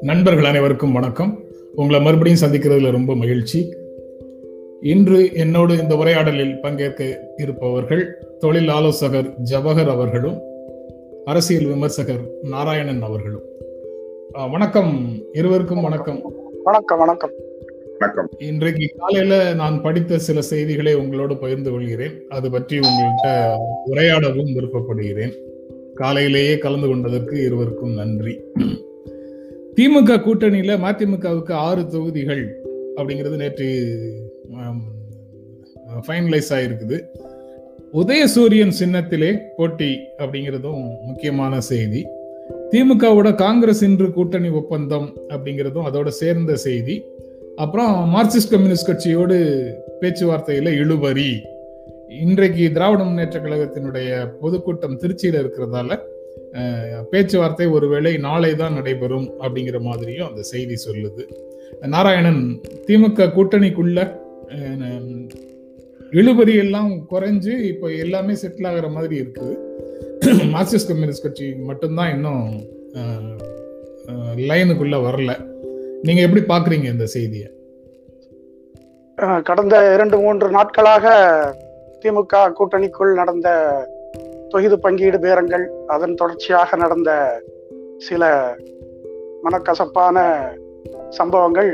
நண்பர்கள் அனைவருக்கும் வணக்கம். உங்களை மறுபடியும் சந்திக்கிறதுல ரொம்ப மகிழ்ச்சி. இன்று என்னோடு இந்த உரையாடலில் பங்கேற்க இருப்பவர்கள் தொழில் ஆலோசகர் ஜவஹர் அவர்களும் அரசியல் விமர்சகர் நாராயணன் அவர்களும். வணக்கம். இருவருக்கும் வணக்கம். வணக்கம் வணக்கம். வணக்கம். இன்றைக்கு காலையில நான் படித்த சில செய்திகளை உங்களோடு பகிர்ந்து கொள்கிறேன். அது பற்றி உங்கள்கிட்ட உரையாடவும் விருப்பப்படுகிறேன். காலையிலேயே கலந்து கொண்டதற்கு இருவருக்கும் நன்றி. திமுக கூட்டணியில மதிமுகவுக்கு ஆறு தொகுதிகள் அப்படிங்கிறது நேற்று ஃபைனலைஸ் ஆயிருக்குது. உதயசூரியன் சின்னத்திலே போட்டி அப்படிங்கிறதும் முக்கியமான செய்தி. திமுகவோட காங்கிரஸ் இன்று கூட்டணி ஒப்பந்தம் அப்படிங்கிறதும் அதோட சேர்ந்த செய்தி. அப்புறம் மார்க்சிஸ்ட் கம்யூனிஸ்ட் கட்சியோடு பேச்சுவார்த்தையில் இழுபறி. இன்றைக்கு திராவிட முன்னேற்ற கழகத்தினுடைய பொதுக்கூட்டம் திருச்சியில் இருக்கிறதால பேச்சுவார்த்தை ஒருவேளை நாளை தான் நடைபெறும் அப்படிங்கிற மாதிரியும் அந்த செய்தி சொல்லுது. நாராயணன் திமுக கூட்டணிக்குள்ள இழுபறி எல்லாம் குறைஞ்சு இப்போ எல்லாமே செட்டில் ஆகிற மாதிரி இருக்குது. மார்க்சிஸ்ட் கம்யூனிஸ்ட் கட்சி மட்டும்தான் இன்னும் லைனுக்குள்ள வரல. நீங்க எப்படி பாக்குறீங்க இந்த செய்தியை? கடந்த இரண்டு மூன்று நாட்களாக திமுக கூட்டணிக்குள் நடந்த தொகுதி பங்கீடு பேரங்கள் அதன் தொடர்ச்சியாக நடந்த சில மனக்கசப்பான சம்பவங்கள்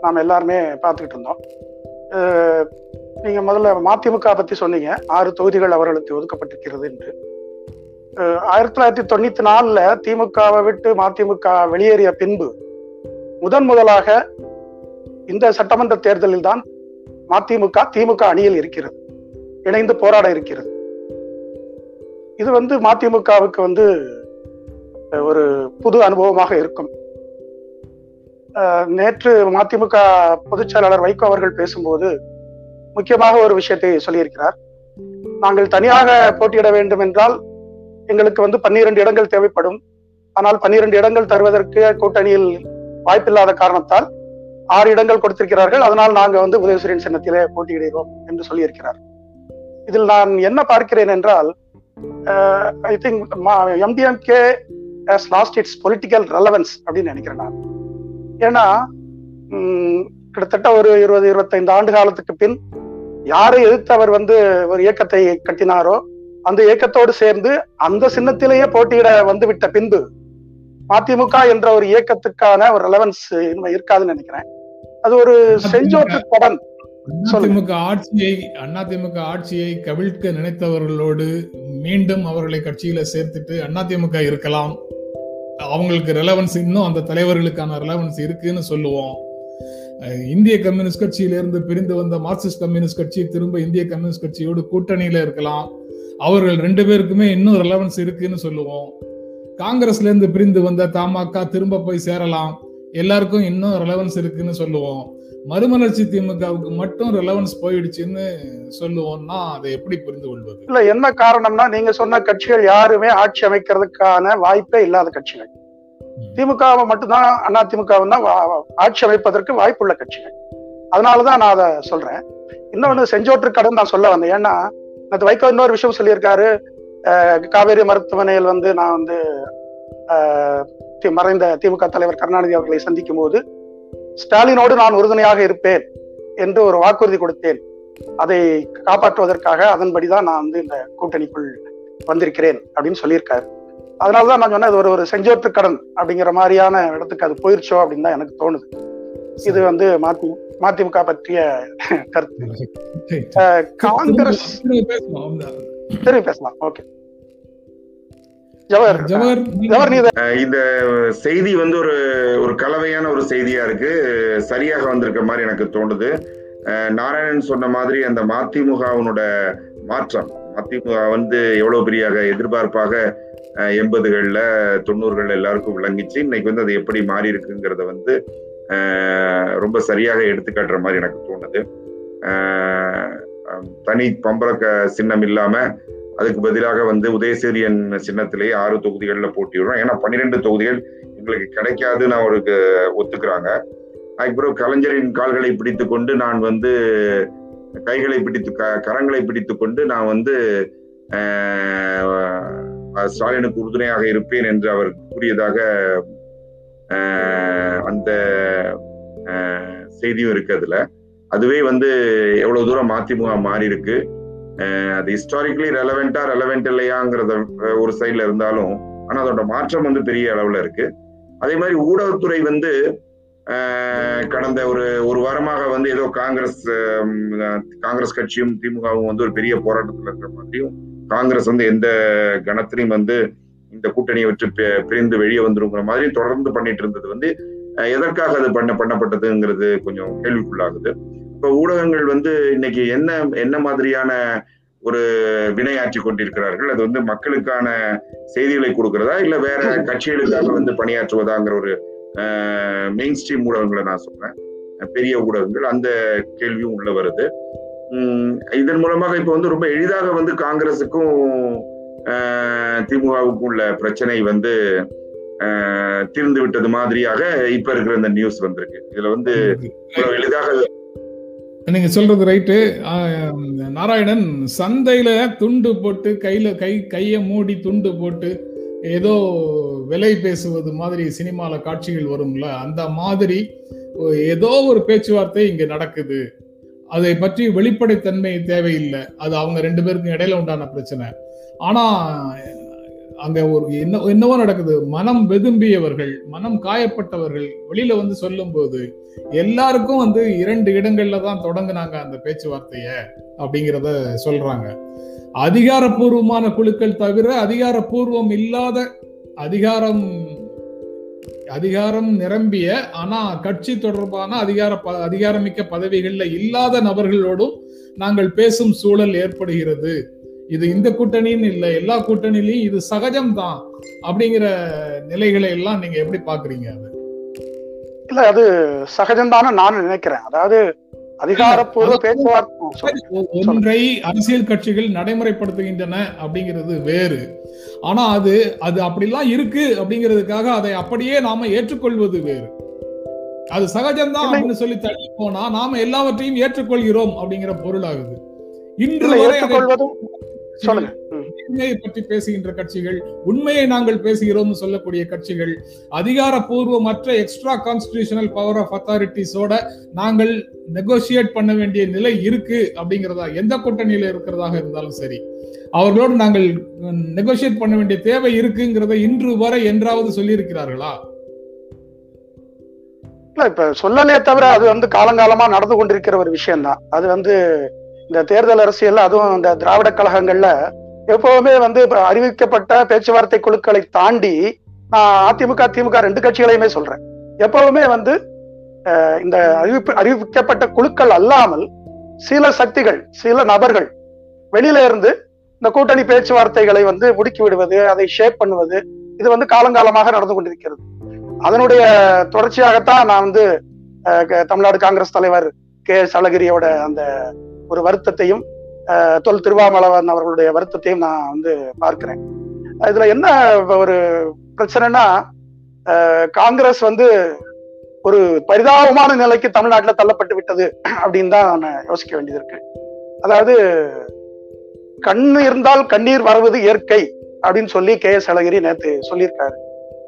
நாம் எல்லாருமே பார்த்துக்கிட்டு இருந்தோம். நீங்க முதல்ல மதிமுக பத்தி சொன்னீங்க. ஆறு தொகுதிகள் அவர்களுக்கு ஒதுக்கப்பட்டிருக்கிறது என்று. ஆயிரத்தி தொள்ளாயிரத்தி தொண்ணூத்தி நாலுல திமுகவை விட்டு மதிமுக வெளியேறிய பின்பு முதன் முதலாக இந்த சட்டமன்ற தேர்தலில் தான் மதிமுக திமுக அணியில் இருக்கிறது. இணைந்து போராட இருக்கிறது. இது வந்து மதிமுகவுக்கு வந்து ஒரு புது அனுபவமாக இருக்கும். நேற்று மதிமுக பொதுச் செயலாளர் வைகோ அவர்கள் பேசும்போது முக்கியமாக ஒரு விஷயத்தை சொல்லியிருக்கிறார். நாங்கள் தனியாக போட்டியிட வேண்டும் என்றால் எங்களுக்கு வந்து பன்னிரண்டு இடங்கள் தேவைப்படும். ஆனால் பன்னிரண்டு இடங்கள் தருவதற்கு கூட்டணியில் வாய்ப்பில்லாத காரணத்தால் ஆறு இடங்கள் கொடுத்திருக்கிறார்கள். அதனால் நாங்கள் வந்து உதயசூரியன் சின்னத்திலே போட்டியிடுகிறோம் என்று சொல்லியிருக்கிறார். இதில் நான் என்ன பார்க்கிறேன் என்றால் I think MDMK has lost its political relevance அப்படின்னு நினைக்கிறேன் நான். ஏன்னா கிட்டத்தட்ட ஒரு இருபது இருபத்தைந்து ஆண்டு காலத்துக்கு பின் யாரை எதிர்த்து அவர் வந்து ஒரு இயக்கத்தை கட்டினாரோ அந்த இயக்கத்தோடு சேர்ந்து அந்த சின்னத்திலேயே போட்டியிட வந்து விட்ட பின்பு மதிமுக என்ற ஒரு இயக்கத்துக்கான ஒரு ரெலவன்ஸ் இருக்காதுன்னு நினைக்கிறேன். அது ஒரு செஞ்சோற்று கடன். அதிமுக ஆட்சியை அதிமுக ஆட்சியை கவிழ்க்க நினைத்தவர்களோடு மீண்டும் அவர்களை கட்சியில சேர்த்துட்டு அதிமுக இருக்கலாம். அவங்களுக்கு ரெலவன்ஸ் இன்னும் அந்த தலைவர்களுக்கான ரெலவன்ஸ் இருக்குன்னு சொல்லுவோம். இந்திய கம்யூனிஸ்ட் கட்சியிலிருந்து பிரிந்து வந்த மார்க்சிஸ்ட் கம்யூனிஸ்ட் கட்சி திரும்ப இந்திய கம்யூனிஸ்ட் கட்சியோடு கூட்டணியில இருக்கலாம். அவர்கள் ரெண்டு பேருக்குமே இன்னும் ரெலவன்ஸ் இருக்குன்னு சொல்லுவோம். காங்கிரஸ்ல இருந்து பிரிந்து வந்த தமாக திரும்ப போய் சேரலாம். எல்லாருக்கும் இன்னும் ரெலவன்ஸ் இருக்குன்னு சொல்லுவோம். மறுமலர்ச்சி திமுகவுக்கு மட்டும் ரெலவன்ஸ் போயிடுச்சுன்னு சொல்லுவோம்னா அதை எப்படி புரிந்து கொள்வது? இல்ல என்ன காரணம்னா நீங்க சொன்ன கட்சிகள் யாருமே ஆட்சி அமைக்கிறதுக்கான வாய்ப்பே இல்லாத கட்சிகள். திமுக மட்டும்தான் அண்ணா திமுக தான் ஆட்சி அமைப்பதற்கு வாய்ப்புள்ள கட்சிகள். அதனாலதான் நான் அதை சொல்றேன். இன்னொன்னு செஞ்சோற்று கடன் நான் சொல்ல வந்தேன். ஏன்னா நேத்து வைகோ இன்னொரு விஷயம் சொல்லியிருக்காரு. காவேரி மருத்துவமனையில் வந்து நான் வந்து மறைந்த திமுக தலைவர் கருணாநிதி அவர்களை சந்திக்கும் போது ஸ்டாலினோடு நான் உறுதுணையாக இருப்பேன் என்று ஒரு வாக்குறுதி கொடுத்தேன். அதை காப்பாற்றுவதற்காக அதன்படிதான் நான் வந்து இந்த கூட்டணிக்குள் வந்திருக்கிறேன் அப்படின்னு சொல்லியிருக்காரு. அதனாலதான் நான் சொன்னேன் இது ஒரு ஒரு செஞ்சோற்று கடன் அப்படிங்கிற மாதிரியான இடத்துக்கு அது போயிருச்சோ அப்படின்னு தான் எனக்கு தோணுது. இது வந்து மதி மதிமுக பற்றிய கருத்து. காங்கிரஸ் சரி பேசலாம் ஓகே. இந்த செய்தி வந்து ஒரு ஒரு கலவையான ஒரு செய்தியா இருக்கு. சரியாக வந்திருக்க மாதிரி எனக்கு தோணுது. நாராயணன் சொன்ன மாதிரி அந்த மதிமுகவினோட மாற்றம். மதிமுக வந்து எவ்வளவு பெரிய எதிர்பார்ப்பாக எண்பதுகள்ல தொண்ணூறுகள்ல எல்லாருக்கும் விளங்கிச்சு. இன்னைக்கு வந்து அது எப்படி மாறி இருக்குங்கிறத வந்து அஹ் ரொம்ப சரியாக எடுத்துக்காட்டுற மாதிரி எனக்கு தோணுது. தனி பம்பரக்க சின்னம் இல்லாம அதுக்கு பதிலாக வந்து உதயசூரியன் சின்னத்திலே ஆறு தொகுதிகளில் போட்டியிடுறோம். ஏன்னா பன்னிரெண்டு தொகுதிகள் எங்களுக்கு கிடைக்காதுன்னு அவருக்கு ஒத்துக்கிறாங்க. அதுக்கப்புறம் கலைஞரின் கால்களை பிடித்து கொண்டு நான் வந்து கைகளை பிடித்து க கரங்களை பிடித்து கொண்டு நான் வந்து ஸ்டாலினுக்கு உறுதுணையாக இருப்பேன் என்று அவர் கூறியதாக அந்த செய்தியும் இருக்கு அதுல. அதுவே வந்து எவ்வளவு தூரம் மதிமுக மாறி இருக்கு அது ஹிஸ்டாரிக்கலி ரெலவெண்டா ரெலவெண்ட் இல்லையாங்கிறத ஒரு சைட்ல இருந்தாலும் ஆனா அதோட மாற்றம் வந்து பெரிய அளவுல இருக்கு. அதே மாதிரி ஊடகத்துறை வந்து ஆஹ், கடந்த ஒரு ஒரு வாரமாக வந்து ஏதோ காங்கிரஸ் காங்கிரஸ் கட்சியும் திமுகவும் வந்து ஒரு பெரிய போராட்டத்துல இருக்கிற மாதிரியும் காங்கிரஸ் வந்து எந்த கணத்திலையும் வந்து இந்த கூட்டணியை வச்சு பிரிந்து வெளியே வந்துருங்கிற மாதிரி தொடர்ந்து பண்ணிட்டு இருந்தது வந்து எதற்காக அது பண்ண பண்ணப்பட்டதுங்கிறது கொஞ்சம் கேள்விக்குள்ளாகுது. இப்ப ஊடகங்கள் வந்து இன்னைக்கு என்ன என்ன மாதிரியான ஒரு வினையாற்றி கொண்டிருக்கிறார்கள்? அது வந்து மக்களுக்கான செய்திகளை கொடுக்கிறதா? இல்ல வேற கட்சிகளுக்காக வந்து பணியாற்றுவதாங்கிற ஒரு மெயின் ஸ்ட்ரீம் ஊடகங்களை நான் சொல்றேன். பெரிய ஊடகங்கள் அந்த கேள்வியும் உள்ள வருது. இதன் மூலமாக இப்ப வந்து ரொம்ப எளிதாக வந்து காங்கிரசுக்கும் ஆஹ், திமுகவுக்கும் உள்ள பிரச்சனை வந்து தீர்ந்து விட்டது மாதிரியாக இப்ப இருக்கிற இந்த நியூஸ் வந்திருக்கு. இதுல வந்து எளிதாக நீங்க சொல்றது ரைட்டு நாராயணன் சந்தையில துண்டு போட்டு கையில கை கைய மூடி துண்டு போட்டு ஏதோ விலை பேசுவது மாதிரி சினிமால காட்சிகள் வரும்ல அந்த மாதிரி ஏதோ ஒரு பேச்சுவார்த்தை இங்க நடக்குது. அதை பற்றி வெளிப்படைத்தன்மை தேவையில்லை. அது அவங்க ரெண்டு பேருக்கும் இடையில உண்டான பிரச்சனை. ஆனா அங்க ஒரு என்ன என்னவோ நடக்குது. மனம் வெதும்பியவர்கள் மனம் காயப்பட்டவர்கள் வெளியில வந்து சொல்லும்போது எல்லாருக்கும் வந்து இரண்டு இடங்கள்ல தான் தொடங்குனாங்க அந்த பேச்சுவார்த்தைய அப்படிங்கிறத சொல்றாங்க. அதிகாரப்பூர்வமான குழுக்கள் தவிர அதிகாரப்பூர்வம் இல்லாத அதிகாரம் அதிகாரம் நிரம்பிய ஆனா கட்சி தொடர்பான அதிகார ப- அதிகாரமிக்க பதவிகள்ல இல்லாத நபர்களோடும் நாங்கள் பேசும் சூழல் ஏற்படுகிறது. இது இந்த கூட்டணின்னு இல்லை எல்லா கூட்டணியிலையும் இது சகஜம்தான் அப்படிங்கிற நிலைகளை எல்லாம் நீங்க எப்படி பாக்குறீங்க அது? இல்ல அது சகஜம்தானு நான் நினைக்கிறேன். அதாவது அதிகாரப்பூர்வ அது- பேச்சுவார்த்தை ஒன்றை அரசியல் கட்சிகள் நடைமுறைப்படுத்துகின்றன அப்படிங்கிறது வேறு. ஆனா அது அது அப்படிலாம் இருக்கு அப்படிங்கிறதுக்காக அதை அப்படியே நாம ஏற்றுக்கொள்வது வேறு. அது சகஜம்தான். அப்படின்னு சொல்லி தள்ளி போனா நாம எல்லாவற்றையும் ஏற்றுக்கொள்கிறோம் அப்படிங்கிற பொருள் ஆகுது இன்று ஏற்றுக்கொள்வதும் சொல்லுங்க. பற்றி பேசுகின்ற கட்சிகள் உண்மையை நாங்கள் பேசுகிறோம் சொல்லக்கூடிய கட்சிகள் அதிகாரப்பூர்வமற்ற எக்ஸ்ட்ரா கான்ஸ்டிடியூஷனல் பவர் ஆஃப் அத்தாரிட்டிஸோட நாங்கள் நெகோசியேட் பண்ண வேண்டிய நிலை இருக்கு அப்படிங்கிறதா எந்த கூட்டணியில இருக்கிறதாக இருந்தாலும் சரி அவர்களோடு நாங்கள் நெகோசியேட் பண்ண வேண்டிய தேவை இருக்குங்கிறத இன்று வரை என்றாவது சொல்லியிருக்கிறார்களா? இல்ல இப்ப சொல்லலே தவிர அது வந்து காலங்காலமா நடந்து கொண்டிருக்கிற ஒரு விஷயம்தான். அது வந்து இந்த தேர்தல் அரசியல் அதுவும் இந்த திராவிட கழகங்கள்ல எப்பவுமே வந்து அறிவிக்கப்பட்ட பேச்சுவார்த்தை குழுக்களை தாண்டி நான் அதிமுக திமுக ரெண்டு கட்சிகளையுமே சொல்றேன். எப்பவுமே வந்து இந்த அறிவிப்பு அறிவிக்கப்பட்ட குழுக்கள் அல்லாமல் சில சக்திகள் சில நபர்கள் வெளியில இருந்து இந்த கூட்டணி பேச்சுவார்த்தைகளை வந்து முடுக்கி விடுவது அதை ஷேப் பண்ணுவது இது வந்து காலங்காலமாக நடந்து கொண்டிருக்கிறது. அதனுடைய தொடர்ச்சியாகத்தான் நான் வந்து தமிழ்நாடு காங்கிரஸ் தலைவர் கே. எஸ் அழகிரியோட அந்த ஒரு வருத்தத்தையும் தொல் திருவாமலவன் அவர்களுடைய வருத்தத்தையும் நான் வந்து பார்க்கிறேன். இதுல என்ன ஒரு பிரச்சனைனா காங்கிரஸ் வந்து ஒரு பரிதாபமான நிலைக்கு தமிழ்நாட்டில் தள்ளப்பட்டு விட்டது அப்படின்னு தான் நான் யோசிக்க வேண்டியது இருக்கு. அதாவது கண் இருந்தால் கண்ணீர் வருவது இயற்கை அப்படின்னு சொல்லி கே எஸ் அழகிரி நேற்று சொல்லியிருக்காரு.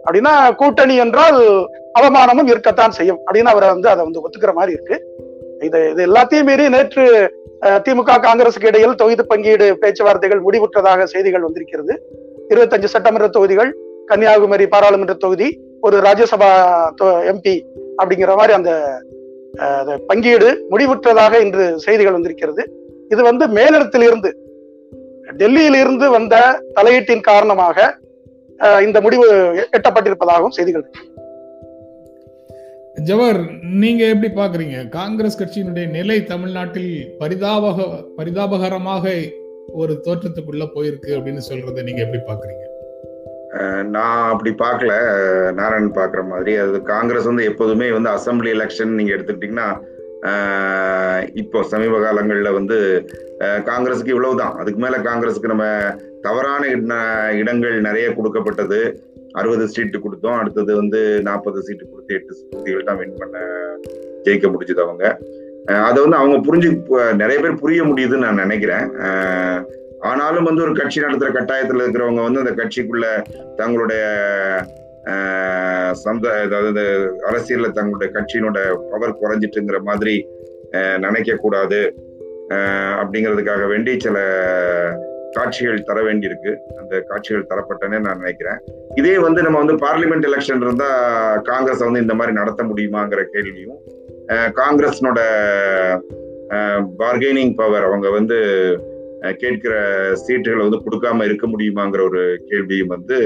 அப்படின்னா கூட்டணி என்றால் அவமானமும் இருக்கத்தான் செய்யும் அப்படின்னு அவரை வந்து அதை வந்து ஒத்துக்கிற மாதிரி இருக்கு. இது இது எல்லாத்தையும் மீறி நேற்று திமுக காங்கிரசுக்கு இடையில் தொகுதி பங்கீடு பேச்சுவார்த்தைகள் முடிவுற்றதாக செய்திகள் வந்திருக்கிறது. இருபத்தஞ்சு சட்டமன்ற தொகுதிகள் கன்னியாகுமரி பாராளுமன்ற தொகுதி ஒரு ராஜ்யசபா எம்பி அப்படிங்கிற மாதிரி அந்த பங்கீடு முடிவுற்றதாக இன்று செய்திகள் வந்திருக்கிறது. இது வந்து மேலிடத்தில் இருந்து டெல்லியில் இருந்து வந்த தலையீட்டின் காரணமாக இந்த முடிவு எட்டப்பட்டிருப்பதாகவும் செய்திகள் ஜவர் ஜவஹர் நீங்க எப்படி பாக்குறீங்க? காங்கிரஸ் கட்சியினுடைய நிலை தமிழ்நாட்டில் பரிதாபக பரிதாபகரமாக ஒரு தோற்றத்துக்குள்ள போயிருக்கு அப்படின்னு சொல்றதை நீங்க எப்படி பாக்குறீங்க? நான் அப்படி பார்க்கல நாராயண் நாராயணன் பார்க்குற மாதிரி. அது காங்கிரஸ் வந்து எப்போதுமே வந்து அசம்பிளி எலெக்ஷன் நீங்கள் எடுத்துக்கிட்டிங்கன்னா இப்போ சமீப காலங்களில் வந்து காங்கிரஸுக்கு இவ்வளவுதான். அதுக்கு மேலே காங்கிரஸுக்கு நம்ம தவறான இடங்கள் நிறைய கொடுக்கப்பட்டது. அறுபது சீட்டு கொடுத்தோம். அடுத்தது வந்து நாற்பது சீட்டு கொடுத்து எட்டு தொகுதிகள் தான் வின் பண்ண ஜெயிக்க முடிஞ்சது அவங்க. அதை வந்து அவங்க புரிஞ்சு நிறைய பேர் புரிய முடியுதுன்னு நான் நினைக்கிறேன். ஆனாலும் வந்து ஒரு கட்சி நடத்துகிற கட்டாயத்தில் இருக்கிறவங்க வந்து அந்த கட்சிக்குள்ள தங்களுடைய ஆஹ், அதாவது அரசியலில் தங்களுடைய கட்சியினோட பவர் குறைஞ்சிட்டுங்கிற மாதிரி நினைக்கக்கூடாது. அப்படிங்கிறதுக்காக வேண்டி சில காட்சிகள் தர வேண்டியிருக்கு. அந்த காட்சிகள் தரப்பட்டனே நான் நினைக்கிறேன். இதே வந்து நம்ம வந்து பார்லிமெண்ட் எலெக்ஷன் இருந்தா காங்கிரஸ் வந்து இந்த மாதிரி நடத்த முடியுமாங்கிற கேள்வியும் காங்கிரஸ்னோட பார்கெனிங் பவர் அவங்க வந்து கேட்கிற சீட்டுகளை வந்து கொடுக்காம இருக்க முடியுமாங்கிற ஒரு கேள்வியும் வந்து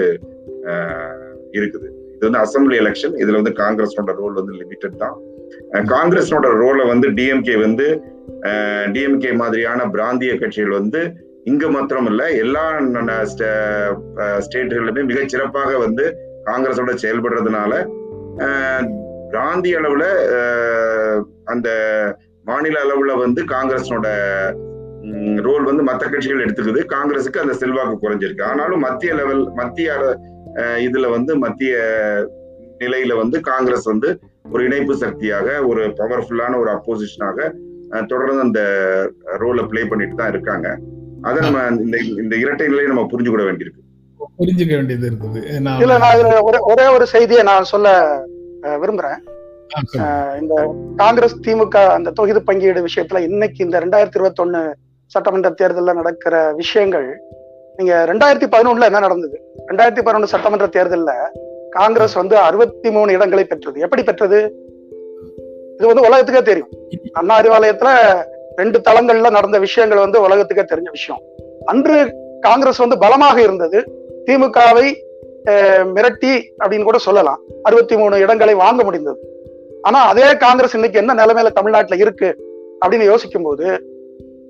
இருக்குது. இது வந்து அசம்பிளி எலெக்ஷன் இதுல வந்து காங்கிரஸோட ரோல் வந்து லிமிட்டட் தான். காங்கிரஸோட ரோலை வந்து டிஎம்கே வந்து டிஎம்கே மாதிரியான பிராந்திய கட்சிகள் வந்து இங்கு மாத்திரம் எல்லா ஸ்டேட்டுகளிலுமே மிக சிறப்பாக வந்து காங்கிரஸோட செயல்படுறதுனால காந்தி அளவுல அந்த மாநில அளவுல வந்து காங்கிரஸோட ரோல் வந்து மற்ற கட்சிகள் எடுத்துக்குது. காங்கிரஸுக்கு அந்த செல்வாக்கு குறைஞ்சிருக்கு. ஆனாலும் மத்திய லெவல் மத்திய இதுல வந்து மத்திய நிலையில வந்து காங்கிரஸ் வந்து ஒரு இணைப்பு சக்தியாக ஒரு பவர்ஃபுல்லான ஒரு அப்போசிஷனாக தொடர்ந்து அந்த ரோலை ப்ளே பண்ணிட்டு தான் இருக்காங்க. அதை நம்ம இந்த இந்த இரட்டை நிலையை நம்ம புரிஞ்சுக்கிட வேண்டியிருக்கு. புரிஞ்சுக்க வேண்டியது இருக்குது இல்ல நான் ஒரே ஒரே ஒரு செய்தியை நான் சொல்ல விரும்புறேன். இந்த காங்கிரஸ் திமுக அந்த தொகுதி பங்கீடு விஷயத்துல இன்னைக்கு இந்த ரெண்டாயிரத்தி இருபத்தொன்னு சட்டமன்ற தேர்தல்ல நடக்கிற விஷயங்கள் நீங்க ரெண்டாயிரத்தி பதினொன்னுல என்ன நடந்தது? ரெண்டாயிரத்தி பதினொன்னு சட்டமன்ற தேர்தல்ல காங்கிரஸ் வந்து அறுபத்தி மூணு இடங்களை பெற்றது. எப்படி பெற்றது? இது வந்து உலகத்துக்கே தெரியும். அண்ணா அறிவாலயத்துல ரெண்டு தளங்கள்ல நடந்த விஷயங்கள் வந்து உலகத்துக்கே தெரிஞ்ச விஷயம். அன்று காங்கிரஸ் வந்து பலமாக இருந்தது. திமுகவை மிரட்டி அப்படின்னு கூட சொல்லலாம். அறுபத்தி மூணு இடங்களை வாங்க முடிந்தது. ஆனா அதே காங்கிரஸ் இன்னைக்கு என்ன நிலைமையில தமிழ்நாட்டுல இருக்கு அப்படின்னு யோசிக்கும் போது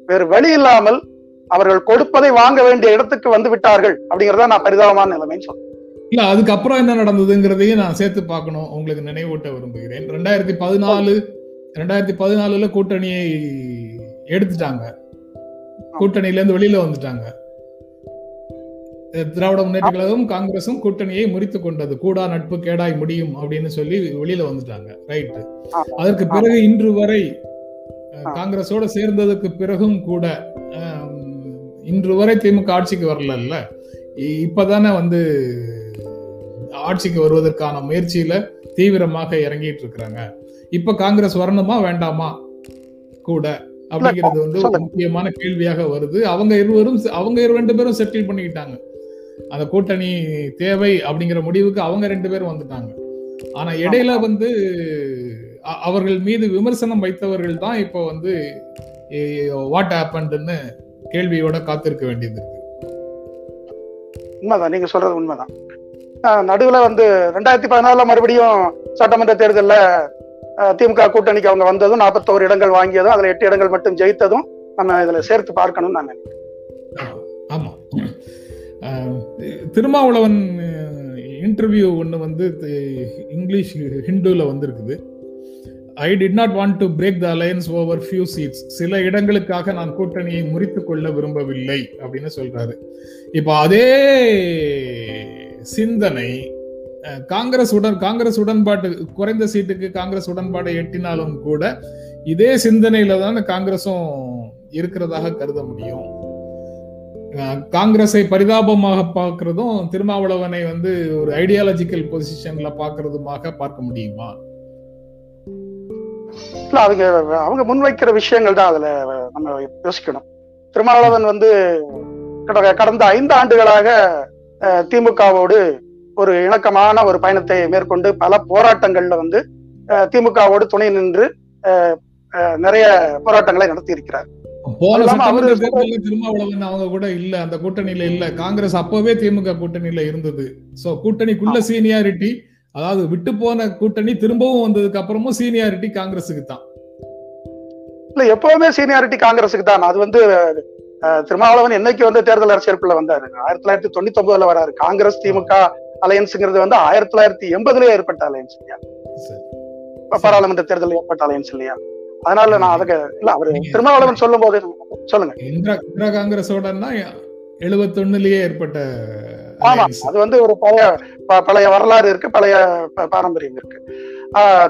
வேறு வழி இல்லாமல் அவர்கள் கொடுப்பதை வாங்க வேண்டிய இடத்துக்கு வந்து விட்டார்கள் அப்படிங்கறத நான் பரிதாபமான நிலைமைன்னு சொல்றேன். இல்ல அதுக்கப்புறம் என்ன நடந்ததுங்கிறதையும் நான் சேர்த்து பார்க்கணும். உங்களுக்கு நினைவூட்ட விரும்புகிறேன். ரெண்டாயிரத்தி பதினாலு ரெண்டாயிரத்தி பதினாலுல கூட்டணியை எடுத்துட்டாங்க. கூட்டணியில இருந்து வெளியில வந்துட்டாங்க. திராவிட முன்னேற்ற கழகம் காங்கிரசும் கூட்டணியை முறித்து கொண்டது. கூடா நட்பு கேடாய் முடியும் அப்படின்னு சொல்லி வெளியில வந்துட்டாங்க. ரைட். அதற்கு பிறகு இன்று வரை. காங்கிரஸோட சேர்ந்ததுக்கு பிறகும் கூட இன்று வரை திமுக ஆட்சிக்கு வரல இப்பதானே வந்து ஆட்சிக்கு வருவதற்கான முயற்சியில தீவிரமாக இறங்கிட்டு இருக்கிறாங்க. இப்ப காங்கிரஸ் வரணுமா வேண்டாமா? கூட. அப்படிங்கிறது வந்து ஒரு. முக்கியமான கேள்வியாக வருது. அவங்க இருவரும் அவங்க ரெண்டு பேரும் செட்டில் பண்ணிக்கிட்டாங்க. அந்த கூட்டணி தேவை அப்படிங்கிற முடிவுக்கு அவங்க ரெண்டு பேரும் வந்துட்டாங்க. ஆனா இடையில வந்து அவர்கள் மீது விமர்சனம் வைத்தவர்கள் தான் இப்போ வந்து வாட் ஹேப்பன்னு கேள்வியோட காத்திருக்க வேண்டியது இருக்கு. உண்மைதான். நீங்க சொல்றது உண்மைதான். நடுவுல வந்து ரெண்டாயிரத்தி பதினாலுல மறுபடியும் சட்டமன்ற தேர்தல்ல திமுக கூட்டணிக்கு அவங்க வந்ததும் நாற்பத்தோரு இடங்கள் வாங்கியதும் அதுல எட்டு இடங்கள் மட்டும் ஜெயித்ததும் நம்ம இதுல சேர்த்து பார்க்கணும்னு நான் நினைக்கிறேன். ஆமா. திருமாவளவன் இன்டர்வியூ ஒன்று வந்து தி- இங்கிலீஷ் ஹிந்துல வந்திருக்குது. I did not want to break the alliance over few seats சில இடங்களுக்காக நான் கூட்டணியை முறித்து கொள்ள விரும்பவில்லை அப்படின்னு சொல்றாரு. இப்போ அதே சிந்தனை காங்கிரஸ் உடன் காங்கிரஸ் உடன்பாட்டு குறைந்த சீட்டுக்கு காங்கிரஸ் உடன்பாடை எட்டினாலும் கூட இதே சிந்தனையில தான் காங்கிரஸும் இருக்கிறதாக கருத முடியும். காங்கிரஸை பரிதாபமாக பார்க்கறதும் திருமாவளவனை வந்து ஒரு ஐடியாலஜிக்கல் பொசிஷன்ல பாக்குறதுமாக பார்க்க முடியுமா? இல்ல அவங்க அவங்க முன்வைக்கிற விஷயங்கள் தான் அதுல நம்ம யோசிக்கணும். திருமாவளவன் வந்து கடந்த- கடந்த ஐந்து ஆண்டுகளாக திமுகவோடு ஒரு இணக்கமான ஒரு பயணத்தை மேற்கொண்டு பல போராட்டங்கள்ல வந்து திமுகவோடு துணை நின்று நிறைய போராட்டங்களை நடத்தி இருக்கிறார் போன சட்டமன்ற தேர்தலில் திருமாவளவன் அவங்க கூட இல்ல அந்த கூட்டணியில இல்ல. காங்கிரஸ் அப்பவே திமுக கூட்டணியில இருந்தது. சோ கூட்டணிக்குள்ள சீனியாரிட்டி அதாவது விட்டு போன கூட்டணி திரும்பவும் வந்ததுக்கு அப்புறமும் சீனியாரிட்டி காங்கிரஸுக்கு தான். இல்ல எப்பவுமே சீனியாரிட்டி காங்கிரஸுக்கு தான். அது வந்து திருமாவளவன் என்னைக்கு வந்து தேர்தல் அரசியலுக்குள்ள வந்தாரு? ஆயிரத்தி தொள்ளாயிரத்தி தொண்ணூத்தி ஒன்பதுல வராரு. காங்கிரஸ் திமுக அலையன்ஸுங்கிறது வந்து ஆயிரத்தி தொள்ளாயிரத்தி எண்பதுலயே ஏற்பட்ட அலையன்ஸ் இல்லையா? பாராளுமன்ற தேர்தலில் ஏற்பட்ட அலையன்ஸ் இல்லையா? அதனால நான் அதுக்கு இல்ல அவரு திருமாவளவன் சொல்லும் போது சொல்லுங்க. இந்திரா காங்கிரஸோடன்னா எழுபத்தொன்னுலயே ஏற்பட்ட ஆமா. அது வந்து ஒரு பழைய பழைய வரலாறு இருக்கு பழைய பாரம்பரியம் இருக்கு.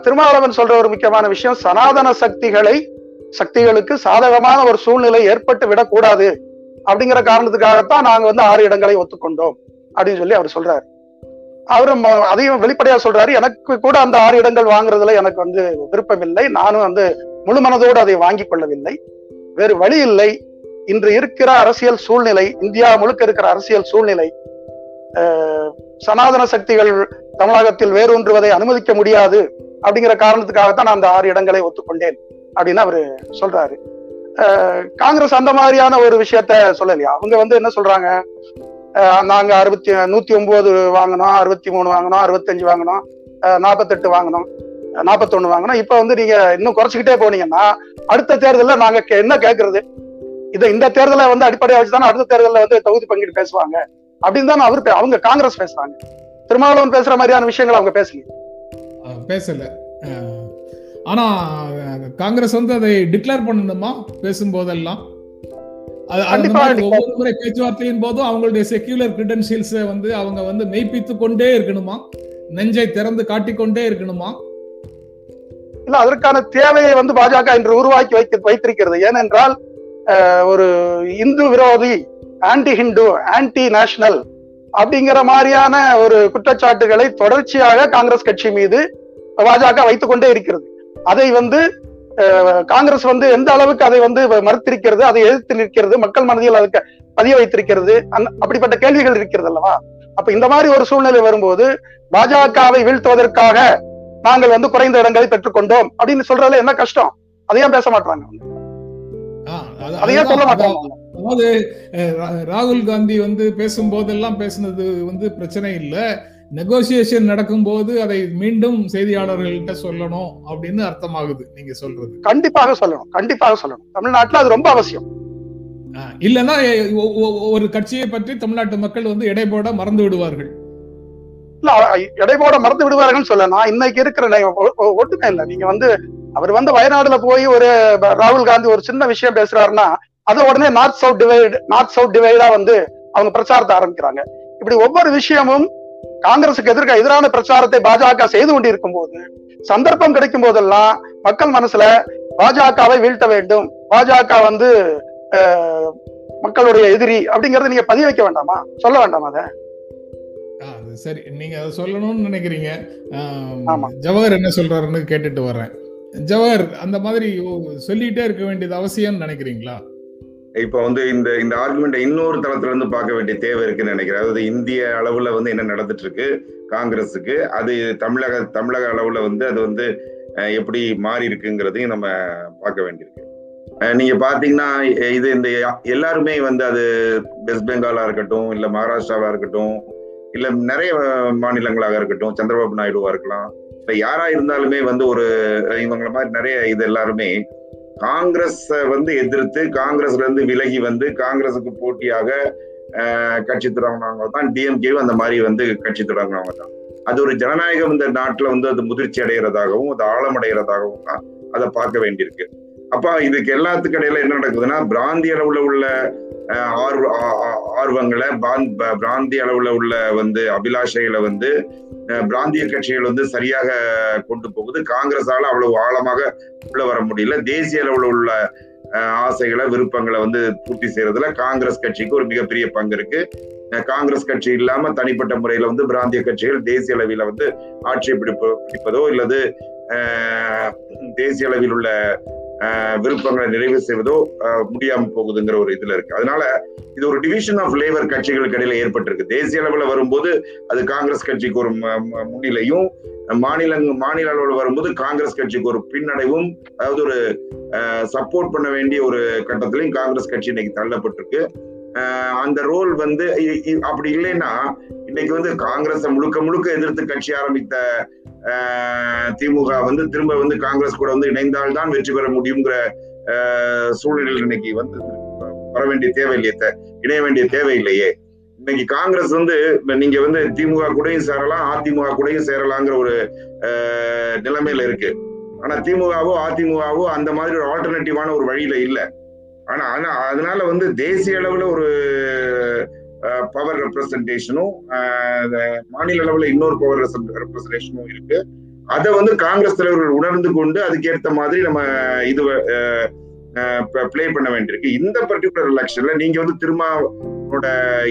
திருமாவளவன் சொல்ற ஒரு முக்கியமான விஷயம் சனாதன சக்திகளை சக்திகளுக்கு சாதகமான ஒரு சூழ்நிலை ஏற்பட்டு விடக்கூடாது. அப்படிங்கிற காரணத்துக்காகத்தான் நாங்க வந்து ஆறு இடங்களை ஒத்துக்கொண்டோம் அப்படின்னு சொல்லி அவர் சொல்றாரு. அவரும் அதையும் வெளிப்படையா சொல்றாரு. எனக்கு கூட அந்த ஆறு இடங்கள் வாங்குறதுல எனக்கு வந்து விருப்பம் இல்லை நானும் வந்து முழு மனதோடு அதை வாங்கிக் கொள்ளவில்லை. வேறு வழி இல்லை. இன்று இருக்கிற அரசியல் சூழ்நிலை இந்தியா முழுக்க இருக்கிற அரசியல் சூழ்நிலை அஹ், சனாதன சக்திகள் தமிழகத்தில் வேரூன்றுவதை அனுமதிக்க முடியாது அப்படிங்கிற காரணத்துக்காகத்தான் நான் அந்த ஆறு இடங்களை ஒத்துக்கொண்டேன் அப்படின்னு அவரு சொல்றாரு. காங்கிரஸ் அந்த மாதிரியான ஒரு விஷயத்த சொல்லலையா? அவங்க வந்து என்ன சொல்றாங்க? நாங்கள் நாங்க அறுபத்தி நூத்தி ஒன்பது வாங்கினோம் அறுபத்தி மூணு வாங்கினோம் அறுபத்தஞ்சு வாங்கினோம் நாற்பத்தெட்டு வாங்கினோம் நாற்பத்தொன்று நாற்பத்தொன்னு வாங்கினோம். இப்ப வந்து நீங்க இன்னும் குறைச்சிக்கிட்டே போனீங்கன்னா அடுத்த தேர்தலில் நாங்க என்ன கேட்கறது இதை இந்த தேர்தலை வந்து அடிப்படையாக வச்சு தானே அடுத்த தேர்தலில் வந்து தொகுதி பங்கீடு பேசுவாங்க. அப்படின்னு தான் அவர் அவங்க காங்கிரஸ் பேசுறாங்க. திருமாவளவன் பேசுற மாதிரியான விஷயங்கள் அவங்க பேசல. பேசல. ஆனா காங்கிரஸ் வந்து அதை டிக்ளேர் பண்ணணுமா? பேசும்போதெல்லாம். ஒவ்வொரு முறை பேச்சுவார்த்தையின் போதும் அவங்களுடைய செக்யூலர் கிரெடென்ஷியல்ஸை வந்து அவங்க வந்து மெய்ப்பித்து கொண்டே இருக்கணுமா? நெஞ்சை திறந்து காட்டிக்கொண்டே இருக்கணுமா? இல்ல அதற்கான தேவையை வந்து பாஜக இன்று உருவாக்கி வைக்க வைத்திருக்கிறது. ஏனென்றால் ஒரு இந்து விரோதி ஆன்டி ஹிந்து ஆன்டி நேஷனல் அப்படிங்கிற மாதிரியான ஒரு குற்றச்சாட்டுகளை தொடர்ச்சியாக காங்கிரஸ் கட்சி மீது பாஜக வைத்துக் கொண்டே இருக்கிறது. அதை வந்து காங்கிரஸ் வந்து எந்த அளவுக்கு அதை வந்து மறுத்திருக்கிறது அதை எதிர்த்து நிற்கிறது மக்கள் மனதில் அதுக்கு பதிய வைத்திருக்கிறது அப்படிப்பட்ட கேள்விகள் இருக்கிறது அல்லவா? அப்ப இந்த மாதிரி ஒரு சூழ்நிலை வரும்போது பாஜகவை வீழ்த்துவதற்காக நாங்கள் வந்து குறைந்த இடங்களை பெற்றுக்கொண்டோம். அப்படின்னு சொல்றதுல என்ன கஷ்டம்? அதையும் பேச மாட்டாங்க. அதையே சொல்ல மாட்டாங்க. அதாவது ராகுல் காந்தி வந்து பேசும்போதெல்லாம் பேசுனது வந்து பிரச்சனை இல்ல. நெகோசியேஷன் நடக்கும்போது அதை மீண்டும் செய்தியாளர்கள்ட்ட சொல்லணும் அப்படின்னு அர்த்தமாகுது நீங்க சொல்றது. கண்டிப்பாக சொல்லணும் கண்டிப்பாக சொல்லணும். தமிழ்நாட்டுல அது ரொம்ப அவசியம். இல்லைன்னா ஒரு கட்சியை பற்றி தமிழ்நாட்டு மக்கள் வந்து எடை போட மறந்து விடுவார்கள். இல்ல இடைபோட மறந்து விடுவார்கள் சொல்ல நான் இன்னைக்கு இருக்கிற ஒட்டுமே இல்லை. நீங்க வந்து அவர் வந்து வயநாடுல போய் ஒரு ராகுல் காந்தி ஒரு சின்ன விஷயம் பேசுறாருன்னா அதை உடனே north south divide north south டிவைடா வந்து அவங்க பிரச்சாரத்தை ஆரம்பிக்கிறாங்க. இப்படி ஒவ்வொரு விஷயமும் காங்கிரசுக்கு எதிர்க்க எதிரான பிரச்சாரத்தை பாஜக செய்து கொண்டிருக்கும் போது சந்தர்ப்பம் கிடைக்கும் போதெல்லாம் மக்கள் மனசுல பாஜகவை வீழ்த்த வேண்டும். பாஜக வந்து மக்களுடைய எதிரி அப்படிங்கறத நீங்க பதிய வைக்க வேண்டாமா? சொல்ல வேண்டாமா அதை? சரி. நீங்க அதை சொல்லணும்னு நினைக்கிறீங்க. ஜவஹர் என்ன சொல்றாருன்னு கேட்டுட்டு வர்றேன். ஜவஹர் அந்த மாதிரி சொல்லிட்டே இருக்க வேண்டியது அவசியம்னு நினைக்கிறீங்களா? இப்ப வந்து இந்த இந்த ஆர்குமெண்ட்டை இன்னொரு தளத்துல இருந்து பார்க்க வேண்டிய தேவை இருக்குன்னு நினைக்கிறேன். அதாவது இந்திய அளவுல வந்து என்ன நடந்துட்டு இருக்கு காங்கிரஸுக்கு அது தமிழக தமிழக அளவுல வந்து அது வந்து எப்படி மாறி இருக்குங்கிறதையும் நம்ம பார்க்க வேண்டியிருக்கு. நீங்க பாத்தீங்கன்னா இது இந்த எல்லாருமே வந்து அது வெஸ்ட் பெங்காலா இருக்கட்டும் இல்ல மகாராஷ்டிராவா இருக்கட்டும் இல்ல நிறைய மாநிலங்களாக இருக்கட்டும் சந்திரபாபு நாயுடுவா இருக்கலாம் இல்ல யாரா இருந்தாலுமே வந்து ஒரு இவங்களை இவங்கள மாதிரி நிறைய இது எல்லாருமே காங்கிரஸ் வந்து எதிர்த்து காங்கிரஸ்ல இருந்து விலகி வந்து காங்கிரஸுக்கு போட்டியாக கட்சி தொடங்கினவங்க தான் டிஎம்கேவும் அந்த மாதிரி வந்து கட்சி தொடங்கினவங்க தான். அது ஒரு ஜனநாயகம் இந்த நாட்டில் வந்து அது முதிர்ச்சி அடைகிறதாகவும் அது ஆழமடைகிறதாகவும் தான் அதை பார்க்க வேண்டியிருக்கு. அப்ப இதுக்கு எல்லாத்துக்கு இடையில என்ன நடக்குதுன்னா பிராந்திய அளவுல உள்ள ஆர்வ ஆ- ஆ- ஆர்வங்களை பிராந்திய ப- அளவுல உள்ள வந்து அபிலாஷைகளை வந்து பிராந்திய கட்சிகள் வந்து சரியாக கொண்டு போகுது. காங்கிரஸால அவ்வளவு ஆழமாக உள்ள வர முடியல. தேசிய அளவுல உள்ள ஆசைகளை விருப்பங்களை வந்து பூர்த்தி செய்யறதுல காங்கிரஸ் கட்சிக்கு ஒரு மிகப்பெரிய பங்கு இருக்கு. காங்கிரஸ் கட்சி இல்லாம தனிப்பட்ட முறையில வந்து பிராந்திய கட்சிகள் தேசிய அளவில வந்து ஆட்சி பிடிப்பு பிடிப்பதோ இல்லது தேசிய அளவில் உள்ள விருப்பங்களை நிறைவு செய்வதோ முடியாம போகுதுங்கிற ஒரு இதுல இருக்கு. அதனால இது ஒரு டிவிஷன் ஆஃப் லேபர் கட்சிகளுக்கு இடையில ஏற்பட்டிருக்கு. தேசிய அளவுல வரும்போது அது காங்கிரஸ் கட்சிக்கு ஒரு ம- முன்னிலையும் மாநில மாநில அளவில் வரும்போது காங்கிரஸ் கட்சிக்கு ஒரு பின்னடைவும் அதாவது ஒரு சப்போர்ட் பண்ண வேண்டிய ஒரு கட்டத்திலையும் காங்கிரஸ் கட்சி இன்னைக்கு தள்ளப்பட்டிருக்கு. அந்த ரோல் வந்து அப்படி இல்லைன்னா இன்னைக்கு வந்து காங்கிரஸை முழுக்க முழுக்க எதிர்த்து கட்சி ஆரம்பித்த திமுக வந்து திரும்ப வந்து காங்கிரஸ் கூட வந்து இணைந்தால் தான் வெற்றி பெற முடியுங்கிற சூழ்நிலையில் இன்னைக்கு வந்து வர வேண்டிய தேவையில்லையே இணைய வேண்டிய தேவையில்லையே. இன்னைக்கு காங்கிரஸ் வந்து நீங்க வந்து திமுக கூடயும் சேரலாம் அதிமுக கூடயும் சேரலாங்கிற ஒரு நிலைமையில இருக்கு. ஆனா திமுகவோ அதிமுகவோ அந்த மாதிரி ஒரு ஆல்டர்னேட்டிவான ஒரு வழியில இல்லை. ஆனா ஆனா அதனால வந்து தேசிய அளவுல ஒரு பவர் ரெப்ரசன்டேஷனும் மாநில அளவில் இன்னொரு பவர் ரெப்ரசன்டேஷனும் இருக்கு. அதை வந்து காங்கிரஸ் தலைவர்கள் உணர்ந்து கொண்டு அதுக்கேற்ற மாதிரி நம்ம இது பிளே ப்ளே பண்ண வேண்டியிருக்கு. இந்த பர்டிகுலர் எலெக்ஷன்ல நீங்க வந்து திருமாவோட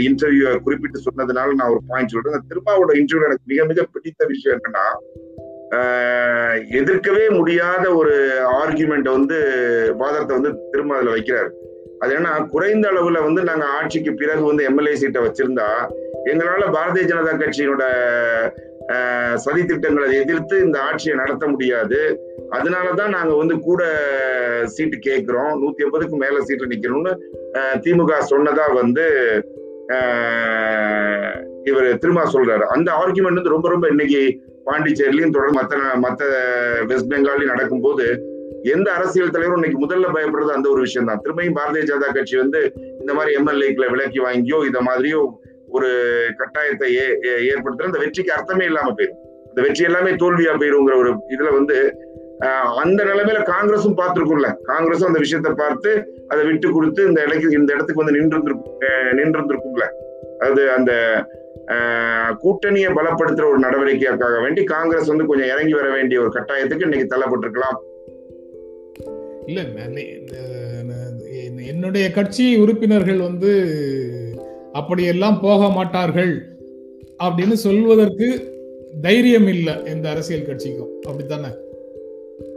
இன்டர்வியூ குறிப்பிட்டு சொன்னதுனால நான் ஒரு பாயிண்ட் சொல்றேன். அந்த திருமாவோட இன்டர்வியூ எனக்கு மிக மிக பிடித்த விஷயம் என்னன்னா எதிர்க்கவே முடியாத ஒரு ஆர்குமெண்ட் வந்து வாதத்தை வந்து திரும்ப அதுல வைக்கிறாரு. அது என்ன குறைந்த அளவுல வந்து நாங்க ஆட்சிக்கு பிறகு வந்து எம்எல்ஏ சீட்டை வச்சிருந்தா எங்களால பாரதிய ஜனதா கட்சியினோட சதி திட்டங்களை எதிர்த்து இந்த ஆட்சியை நடத்த முடியாது. அதனாலதான் நாங்க வந்து கூட சீட்டு கேட்கிறோம் நூத்தி எண்பதுக்கு மேல சீட்டு நிக்கணும்னு திமுக சொன்னதா வந்து இவர் திருமா சொல்றாரு. அந்த ஆர்குமெண்ட் வந்து ரொம்ப ரொம்ப இன்னைக்கு பாண்டிச்சேரியிலையும் தொடர்ந்து மற்ற மற்ற வெஸ்ட் பெங்காலையும் நடக்கும்போது எந்த அரசியல் தலைவரும் இன்னைக்கு முதல்ல பயப்படுறது அந்த ஒரு விஷயம் தான் திரும்பியும் பாரதிய ஜனதா கட்சி வந்து இந்த மாதிரி எம்எல்ஏக்களை விலக்கி வாங்கியோ இந்த மாதிரியோ ஒரு கட்டாயத்தை ஏ- ஏ- ஏற்படுத்துற அந்த வெற்றிக்கு அர்த்தமே இல்லாம போயிடும். அந்த வெற்றி எல்லாமே தோல்வியா போயிருங்கிற ஒரு இதுல வந்து ஆஹ், அந்த நிலைமையில காங்கிரஸும் பார்த்திருக்கும்ல. காங்கிரஸும் அந்த விஷயத்தை பார்த்து அதை விட்டு கொடுத்து இந்த இடத்துக்கு இந்த இடத்துக்கு வந்து நின்று நின்றிருந்திருக்கும்ல அது அந்த ஆஹ், கூட்டணியை பலப்படுத்துற ஒரு நடவடிக்கைக்காக வேண்டி காங்கிரஸ் வந்து கொஞ்சம் இறங்கி வர வேண்டிய ஒரு கட்டாயத்துக்கு இன்னைக்கு தள்ளப்பட்டிருக்கலாம். இல்லை நான் இந்த- என்னுடைய கட்சி உறுப்பினர்கள் வந்து அப்படியெல்லாம் போக மாட்டார்கள் அப்படின்னு சொல்வதற்கு தைரியம் இல்லை எந்த அரசியல் கட்சிக்கும். அப்படித்தானே?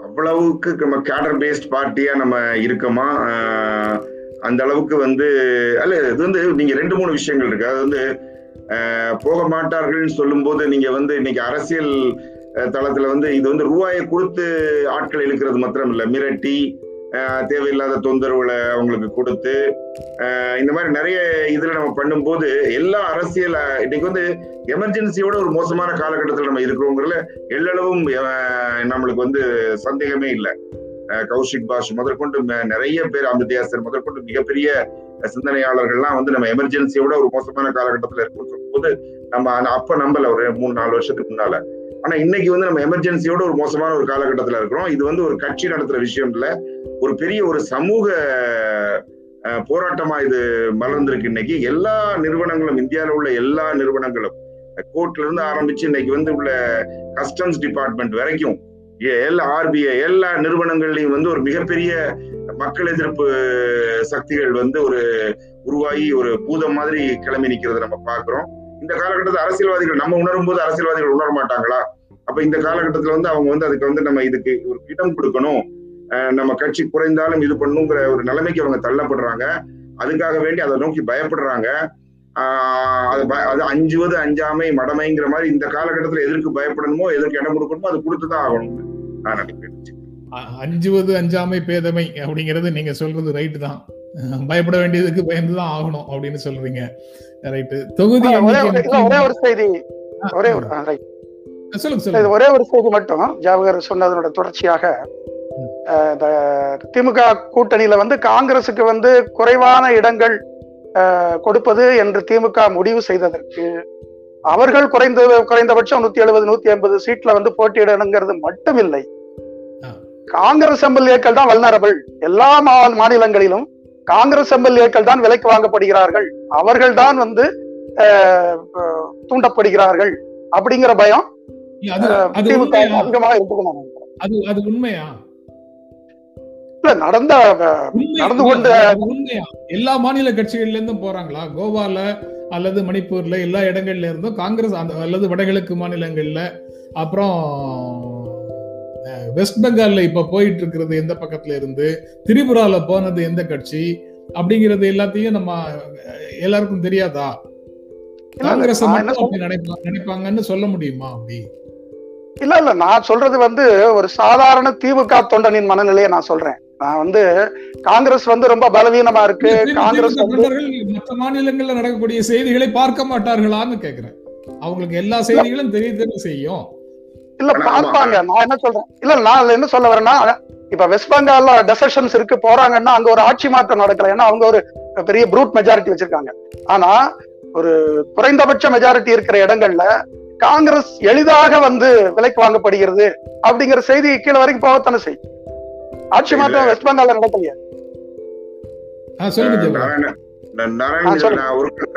அவ்வளவுக்கு நம்ம கேடர் பேஸ்ட் பார்ட்டியா நம்ம இருக்கோமா? அந்த அளவுக்கு வந்து அல்ல இது வந்து நீங்க ரெண்டு மூணு விஷயங்கள் இருக்கு. அது வந்து போக மாட்டார்கள்னு சொல்லும்போது நீங்க வந்து இன்னைக்கு அரசியல் தளத்துல வந்து இது வந்து ரூபாயை கொடுத்து ஆட்கள் இழுக்கிறது மாத்திரம் இல்லை மிரட்டி தேவையில்லாத தொந்தரவுகளை அவங்களுக்கு கொடுத்து இந்த மாதிரி நிறைய இதில் நம்ம பண்ணும்போது எல்லா அரசியல் இன்னைக்கு வந்து எமர்ஜென்சியோட ஒரு மோசமான காலகட்டத்தில் நம்ம இருக்கிறோங்கிறதுல எல்லளவும் நம்மளுக்கு வந்து சந்தேகமே இல்லை. கௌஷிக் பாஷ் முதற்கொண்டு ம- நிறைய பேர் அமிர்தயாசர் முதற்கொண்டு மிகப்பெரிய சிந்தனையாளர்கள்லாம் வந்து நம்ம எமர்ஜென்சியோட ஒரு மோசமான காலகட்டத்தில் இருக்கும்னு சொல்லும்போது நம்ம அந்த- அப்ப நம்பல ஒரு மூணு நாலு வருஷத்துக்கு முன்னால. ஆனா இன்னைக்கு வந்து நம்ம எமர்ஜென்சியோட ஒரு மோசமான ஒரு காலகட்டத்தில் இருக்கிறோம். இது வந்து ஒரு கட்சி நடத்துற விஷயம் இல்ல ஒரு பெரிய ஒரு சமூக போராட்டமா இது மலர்ந்திருக்கு இன்னைக்கு. எல்லா நிறுவனங்களும் இந்தியாவில் உள்ள எல்லா நிறுவனங்களும் கோர்ட்ல இருந்து ஆரம்பிச்சு இன்னைக்கு வந்து உள்ள கஸ்டம்ஸ் டிபார்ட்மெண்ட் வரைக்கும் எல்லா ஆர்பிஐ எல்லா நிறுவனங்கள்லயும் வந்து ஒரு மிகப்பெரிய மக்கள் எதிர்ப்பு சக்திகள் வந்து ஒரு உருவாகி ஒரு பூதம் மாதிரி கிளம்பி நிக்கிறத நம்ம பாக்குறோம் இந்த காலகட்டத்தில் அரசியல்வாதிகள் நம்ம உணரும் போது அரசியல்வாதிகள் உணர மாட்டாங்களா? அப்ப இந்த காலகட்டத்துல வந்து அவங்க வந்து அதுக்கு வந்து நம்ம இதுக்கு ஒரு இடம் கொடுக்கணும். நம்ம கட்சி குறைந்தாலும் இது பண்ணுங்கிற ஒரு நிலைமைக்கு அவங்க தள்ளப்படுறாங்க. அதுக்காக வேண்டி அதை நோக்கி பயப்படுறாங்க. ஆஹ் அது பய- அது அஞ்சுவது அஞ்சாமை மடமைங்கிற மாதிரி இந்த காலகட்டத்துல எதற்கு பயப்படணுமோ எதற்கு இடம் கொடுக்கணுமோ அது கொடுத்துதான் ஆகணும் நான் நினைக்கிறேன் அஞ்சுவது அஞ்சாமை பேதமை அப்படிங்கிறது நீங்க சொல்றது ரைட்டு தான். பயப்பட வேண்டியதுக்கு பயந்துதான் ஆகணும் அப்படின்னு சொல்றீங்க. தொகுதி ஒரே ஒரு- செய்தி. ஒரே ஒரு. சொல்லுங்க ஒரே ஒரு செய்தி மட்டும். ஜவஹர் சொன்னதனோட தொடர்ச்சியாக. இந்த திமுக கூட்டணியில வந்து காங்கிரசுக்கு வந்து குறைவான இடங்கள் கொடுப்பது என்று திமுக முடிவு செய்ததற்கு அவர்கள் குறைந்த குறைந்தபட்சம் நூத்தி எழுபது நூத்தி ஐம்பது சீட்ல வந்து போட்டியிடணுங்கிறது மட்டும் இல்லை. காங்கிரஸ் எம்எல்ஏக்கள் தான் வல்னரபிள் எல்லா மாநிலங்களிலும் காங்கிரஸ் எம்எல்ஏக்கள் தான் விலைக்கு வாங்கப்படுகிறார்கள். அவர்கள் தான் வந்து தூண்டப்படுகிறார்கள் அப்படிங்கிற பயம் அது அது உண்மையா? அதிகமாக இருக்குது நான் நினைக்கிறேன். அது அது உண்மையா? இல்ல நடந்த நடந்து கொண்ட உண்மையா? எல்லா மாநில கட்சிகள்ல இருந்தும் போறாங்களா? கோவால அல்லது மணிப்பூர்ல எல்லா இடங்கள்ல இருந்தும் காங்கிரஸ் அந்த அல்லது வடகிழக்கு மாநிலங்கள்ல அப்புறம் வெஸ்ட் பெங்கால்ல இப்ப போயிட்டு இருக்கிறது எந்த பக்கத்துல இருந்து? திரிபுரால போனது எந்த கட்சி? அப்படிங்கிறது எல்லாத்தையும் நம்ம எல்லாருக்கும் தெரியாதா? காங்கிரஸ் நினைப்பாங்கன்னு சொல்ல முடியுமா அப்படி? இல்ல இல்ல நான் சொல்றது வந்து ஒரு சாதாரண திமுக தொண்டனின் மனநிலையை நான் சொல்றேன். நான் வந்து காங்கிரஸ் வந்து ரொம்ப பலவீனமா இருக்கு. காங்கிரஸ் மற்ற மாநிலங்கள்ல நடக்கக்கூடிய செய்திகளை பார்க்க மாட்டார்களான்னு கேக்குறேன். அவங்களுக்கு எல்லா செய்திகளும் தெரிய தெரிய செய்யும். இல்ல. பார்ப்பாங்க. நான் என்ன சொல்றேன்? இல்ல நான் அதுல என்ன சொல்ல வரேன்னா இப்ப வெஸ்ட் பெங்கால்ல டெசஷன்ஸ் இருக்கு போறாங்கன்னா அங்க ஒரு ஆட்சி மாற்றம் நடக்கல. ஏன்னா அவங்க ஒரு பெரிய ப்ரூட் மெஜாரிட்டி வச்சிருக்காங்க. ஆனா ஒரு குறைந்தபட்ச மெஜாரிட்டி இருக்கிற இடங்கள்ல காங்கிரஸ் எளிதாக வந்து விலைக்கு வாங்கப்படுகிறது அப்படிங்கிற செய்தி கீழே வரைக்கும் போகத்தானே செய்யும். ஆட்சி மாற்றம் வெஸ்ட் பெங்கால்ல நடக்கலையா. நாராயண-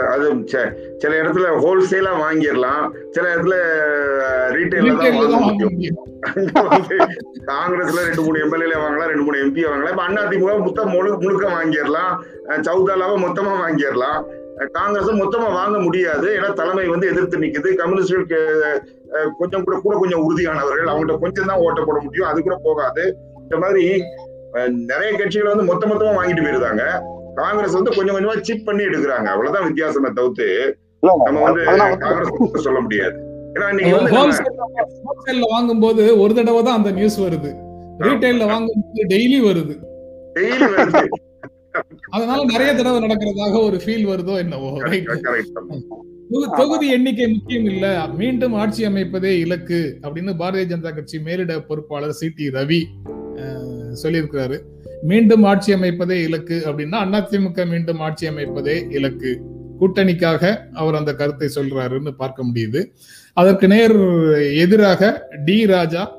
அது ச- சில இடத்துல ஹோல்சேலா வாங்கிடலாம். சில இடத்துல ரீட்டைல தான் காங்கிரஸ்ல ரெண்டு மூணு எம்எல்ஏ வாங்கலாம் ரெண்டு மூணு எம்பி வாங்கலாம். இப்ப அண்ணா திமுக மொத்தம் முழு முழுக்க வாங்கிடலாம். சவுதாலாவை மொத்தமா வாங்கிடலாம். காங்கிரஸ் மொத்தமா வாங்க முடியாது. ஏன்னா தலைமை வந்து எதிர்த்து நிக்குது. கம்யூனிஸ்டுக்கு அஹ், கொஞ்சம் கூட கூட கொஞ்சம் உறுதியானவர்கள். அவங்கள்ட்ட கொஞ்சம் தான் ஓட்ட போட முடியும். அது கூட போகாது. இந்த மாதிரி நிறைய கட்சிகள் வந்து மொத்த மொத்தமா வாங்கிட்டு போயிருந்தாங்க. காங்கிரஸ் வந்து கொஞ்சம் கொஞ்சமா சிப் பண்ணி எடுக்கிறாங்க. அவ்வளவுதான் வித்தியாசமே தவிர்த்து நம்ம வந்து காங்கிரஸ் சொல்ல முடியாது. ஏன்னா ஹோல்சேல்ல வாங்கும்போது ஒரு தடவை தான் அந்த நியூஸ் வருது. ரீட்டைல்ல வாங்கும்போது டெய்லி வருது. டெய்லி வருது. அதனால நிறைய தடவை நடக்கிறதாக ஒரு ஃபீல் வருதோ என்னவோ. தொகுதி எண்ணிக்கை முக்கியம் இல்ல. மீண்டும் ஆட்சி அமைப்பதே இலக்கு அப்படின்னு பாரதிய ஜனதா கட்சி மேலிட பொறுப்பாளர் சி டி ரவி சொல்லியிருக்கிறாரு. மீண்டும் ஆட்சி அமைப்பதே இலக்கு அப்படின்னா அதிமுக மீண்டும் ஆட்சி அமைப்பதே இலக்கு. கூட்டணிக்காக அவர் அந்த கருத்தை சொல்றாருன்னு பார்க்க முடியுது. அதற்கு நேர் எதிராக T Raja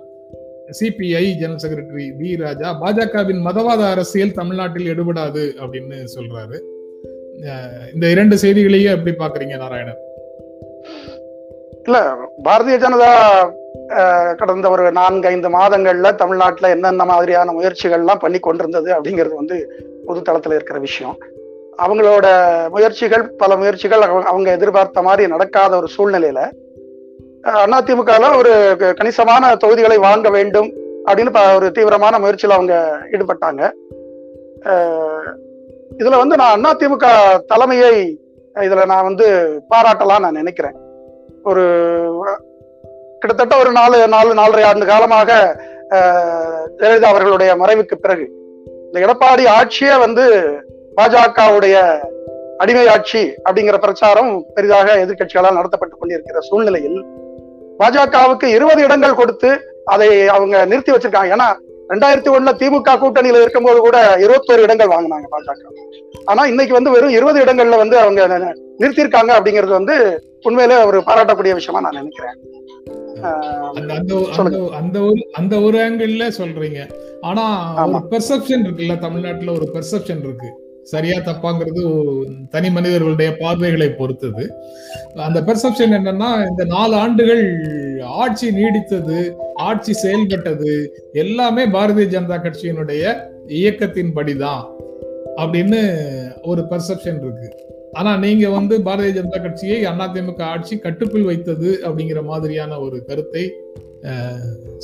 CPI general secretary T Raja பாஜகவின் மதவாத அரசியல் தமிழ்நாட்டில் எடுபடாது அப்படின்னு சொல்றாரு. அஹ், இந்த இரண்டு செய்திகளையே எப்படி பாக்குறீங்க நாராயணன்? இல்ல பாரதிய ஜனதா கடந்த ஒரு நான்கு ஐந்து மாதங்கள்ல தமிழ்நாட்டில் என்னென்ன மாதிரியான முயற்சிகள்லாம் பண்ணி கொண்டிருந்தது அப்படிங்கிறது வந்து பொது தளத்தில் இருக்கிற விஷயம். அவங்களோட முயற்சிகள் பல முயற்சிகள் அவங்க- அவங்க எதிர்பார்த்த மாதிரி நடக்காத ஒரு சூழ்நிலையில அஹ், ஒரு க- கணிசமான தொகுதிகளை வாங்க வேண்டும் அப்படின்னு ப- ஒரு தீவிரமான முயற்சியில் அவங்க ஈடுபட்டாங்க. இதுல வந்து நான் அதிமுக தலைமையை இதுல நான் வந்து பாராட்டலாம் நான் நினைக்கிறேன். ஒரு கிட்டத்தட்ட ஒரு நாலு நாலு நாலரை ஆண்டு காலமாக ஜெயலலிதா அவர்களுடைய மறைவுக்கு பிறகு. இந்த எடப்பாடி ஆட்சியே வந்து பாஜகவுடைய அடிமை ஆட்சி அப்படிங்கிற பிரச்சாரம் பெரிதாக எதிர்க்கட்சிகளால் நடத்தப்பட்டுக் கொண்டிருக்கிற சூழ்நிலையில் பாஜகவுக்கு இருபது இடங்கள் கொடுத்து அதை அவங்க நிறுத்தி வச்சிருக்காங்க. ஏன்னா ரெண்டாயிரத்தி ஒண்ணுல திமுக கூட்டணியில இருக்கும்போது கூட இருபத்தோரு இடங்கள் வாங்கினாங்க பாஜக. ஆனா இன்னைக்கு வந்து வெறும் இருபது இடங்கள்ல வந்து அவங்க நிறுத்தியிருக்காங்க அப்படிங்கிறது வந்து உண்மையிலே ஒரு பாராட்டக்கூடிய விஷயமா நான் நினைக்கிறேன். அந்த அந்த அந்த அந்த ஒரு அந்த ஒரு ஆங்கிள் சொல்றீங்க. ஆனா பெர்செப்ஷன் இருக்குல்ல தமிழ்நாட்டுல ஒரு பெர்செப்ஷன் இருக்கு. சரியா தப்பாங்கிறது தனி மனிதர்களுடைய பார்வைகளை பொறுத்தது. அந்த பெர்செப்ஷன் என்னன்னா இந்த நாலு ஆண்டுகள் ஆட்சி நீடித்தது ஆட்சி செயல்பட்டது எல்லாமே பாரதிய ஜனதா கட்சியினுடைய இயக்கத்தின் படிதான் அப்படின்னு ஒரு பெர்செப்ஷன் இருக்கு. ஆனா நீங்க வந்து பாரதிய ஜனதா கட்சியை அதிமுக ஆட்சி கட்டுக்குள் வைத்தது அப்படிங்கிற மாதிரியான ஒரு கருத்தை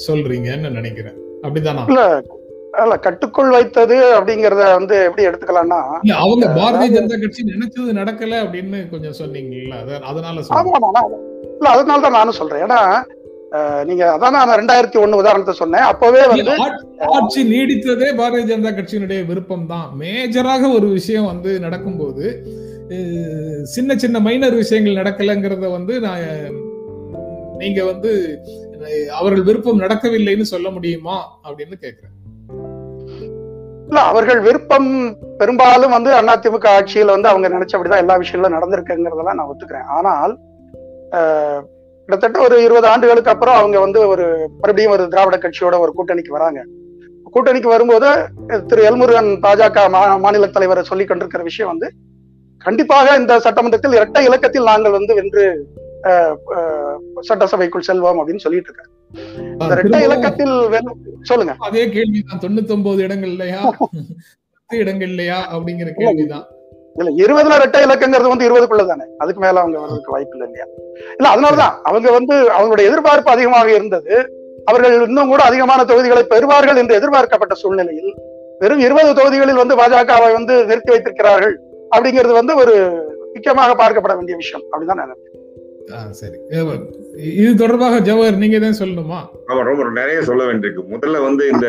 சொல்றீங்கன்னு நினைக்கிறேன். அப்படிதானா இல்ல கட்டுக்குள் வைத்தது அப்படிங்கறத வந்து எப்படி எடுத்துக்கலாம்னா அவங்க பாரதிய ஜனதா கட்சி நினைச்சது நடக்கல அப்படின்னு கொஞ்சம் சொன்னீங்கல்ல அத- அதனால இல்ல அதனால தான் நானும் சொல்றேன். ஏன்னா நீங்க அதான் நான் ரெண்டாயிரத்தி ஒண்ணு உதாரணத்தை சொன்னேன். அப்பவே வந்து ஆட்சி- நீடித்ததே பாரதிய ஜனதா கட்சியினுடைய விருப்பம் தான் மேஜராக ஒரு விஷயம் வந்து நடக்கும்போது சின்ன சின்ன மைனர் விஷயங்கள் நடக்கலைங்கிறத வந்து நான் நீங்க வந்து அவர்கள் விருப்பம் நடக்கவில்லைன்னு சொல்ல முடியுமா அப்படின்னு கேக்குறேன். இல்ல அவர்கள் விருப்பம் பெரும்பாலும் வந்து அதிமுக ஆட்சியில வந்து அவங்க நினைச்சபடிதான் எல்லா விஷயங்களும் நடந்திருக்குங்கிறதெல்லாம் நான் ஒத்துக்கிறேன். ஆனால் கிட்டத்தட்ட ஒரு இருபது ஆண்டுகளுக்கு அப்புறம் அவங்க வந்து ஒரு மறுபடியும் ஒரு திராவிட கட்சியோட ஒரு கூட்டணிக்கு வராங்க. கூட்டணிக்கு வரும்போது திரு எல்முருகன் பாஜக மா- மாநில தலைவரை சொல்லி கொண்டிருக்கிற விஷயம் வந்து கண்டிப்பாக இந்த சட்டமன்றத்தில் இரட்டை இலக்கத்தில் நாங்கள் வந்து வென்று சட்டசபைக்குள் செல்வோம் அப்படின்னு சொல்லிட்டு இந்த இரட்டை இலக்கத்தில் சொல்லுங்க. அதே கேள்விதான். தொண்ணூத்தி ஒன்பது இடங்கள் இல்லையா? பத்து இடங்கள் இல்லையா? அப்படிங்கிற கேள்விதான். இல்ல இருபதுல ரெட்டை இலக்கங்கிறது வந்து இருபதுக்குள்ள தானே. அதுக்கு மேல அவங்க வர்றதுக்கு வாய்ப்பு இல்லை இல்லையா? இல்ல அதனாலதான் அவங்க வந்து அவங்களுடைய எதிர்பார்ப்பு அதிகமாக இருந்தது. அவர்கள் இன்னும் கூட அதிகமான தொகுதிகளை பெறுவார்கள் என்று எதிர்பார்க்கப்பட்ட சூழ்நிலையில் வெறும் இருபது தொகுதிகளில் வந்து பாஜகவை வந்து நிறுத்தி வைத்திருக்கிறார்கள் அப்படிங்கிறது வந்து ஒரு முக்கியமாக பார்க்கப்பட வேண்டிய விஷயம். அப்படிதான் நான் நினைக்கிறேன். சரி. இது தொடர்பாக ஜவஹர் நீங்க தான் சொல்லணுமா? ஆமா ரொம்ப நிறைய சொல்ல வேண்டியிருக்கு. முதல்ல வந்து இந்த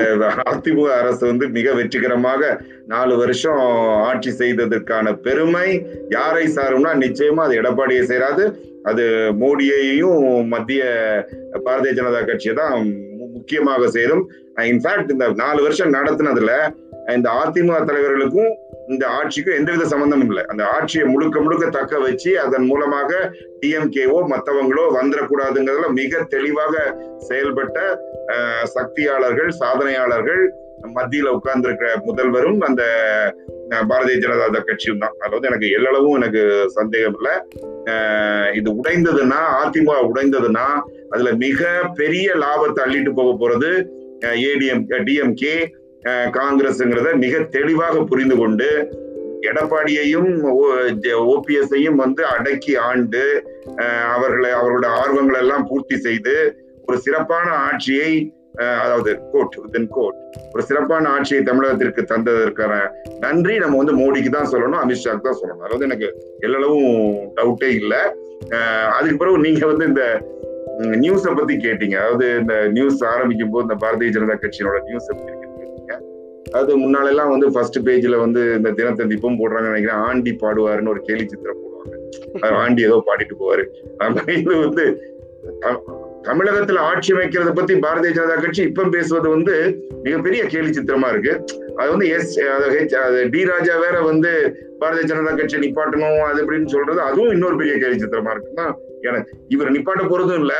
அதிமுக அரசு வந்து மிக வெற்றிகரமாக நாலு வருஷம் ஆட்சி செய்ததற்கான பெருமை யாரை சாரும்னா நிச்சயமா அது எடப்பாடியை சேராது. அது மோடியையும் மத்திய பாரதிய ஜனதா கட்சியை தான் முக்கியமாக சேரும். இன்ஃபேக்ட் இந்த நாலு வருஷம் நடத்தினதுல இந்த அதிமுக தலைவர்களுக்கும் இந்த ஆட்சிக்கும் எந்தவித சம்பந்தமும் இல்லை. அந்த ஆட்சியை முழுக்க முழுக்க தக்க வச்சு அதன் மூலமாக டிஎம்கேவோ மற்றவங்களோ வந்துடக்கூடாதுங்கிறதுல மிக தெளிவாக செயல்பட்ட சக்தியாளர்கள் சாதனையாளர்கள் மத்தியில உட்கார்ந்துருக்கிற முதல்வரும் அந்த பாரதிய ஜனதா கட்சியும் தான். அதாவது வந்து எனக்கு எல்லளவும் எனக்கு சந்தேகம் இல்லை. இது உடைந்ததுன்னா அதிமுக உடைந்ததுன்னா அதுல மிக பெரிய லாபத்தை அள்ளிட்டு போக போறது ஏடிஎம் டிஎம்கே காங்கிரஸ்ங்கிறத மிக தெளிவாக புரிந்து கொண்டு எடப்பாடியையும் ஓபிஎஸ்ஐயும் வந்து அடக்கி ஆண்டு அவர்களை அவர்களோட ஆர்வங்கள் எல்லாம் பூர்த்தி செய்து ஒரு சிறப்பான ஆட்சியை அதாவது கோட் வித்தின் கோட் ஒரு சிறப்பான ஆட்சியை தமிழகத்திற்கு தந்ததற்கான நன்றி. நம்ம வந்து மோடிக்கு தான் சொல்லணும் அமித்ஷாக்கு தான் சொல்லணும். அதாவது எனக்கு எல்லளவும் டவுட்டே இல்லை. அதுக்கு பிறகு நீங்க வந்து இந்த நியூஸை பத்தி கேட்டீங்க. அதாவது இந்த நியூஸ் ஆரம்பிக்கும் போது இந்த பாரதிய ஜனதா கட்சியோட நியூஸ் எப்படி அது முன்னாலெல்லாம் வந்து ஃபர்ஸ்ட் பேஜ்ல வந்து இந்த தினத்தந்தி இப்பவும் நினைக்கிறேன். ஆண்டி பாடுவாருன்னு ஒரு கேலி சித்திரம் போடுவாங்க. ஆண்டி ஏதோ பாடிட்டு போவாரு. இது வந்து தமிழகத்துல ஆட்சி அமைக்கிறத பத்தி பாரதிய ஜனதா கட்சி இப்ப பேசுவது வந்து மிகப்பெரிய கேலி சித்திரமா இருக்கு. அது வந்து எஸ் அது டி ராஜா வேற வந்து பாரதிய ஜனதா கட்சி நிப்பாட்டணும் அது அப்படின்னு சொல்றது அதுவும் இன்னொரு பெரிய கேலி சித்திரமா இருக்குன்னா எனக்கு இவர் நிப்பாட்ட போறதும் இல்ல.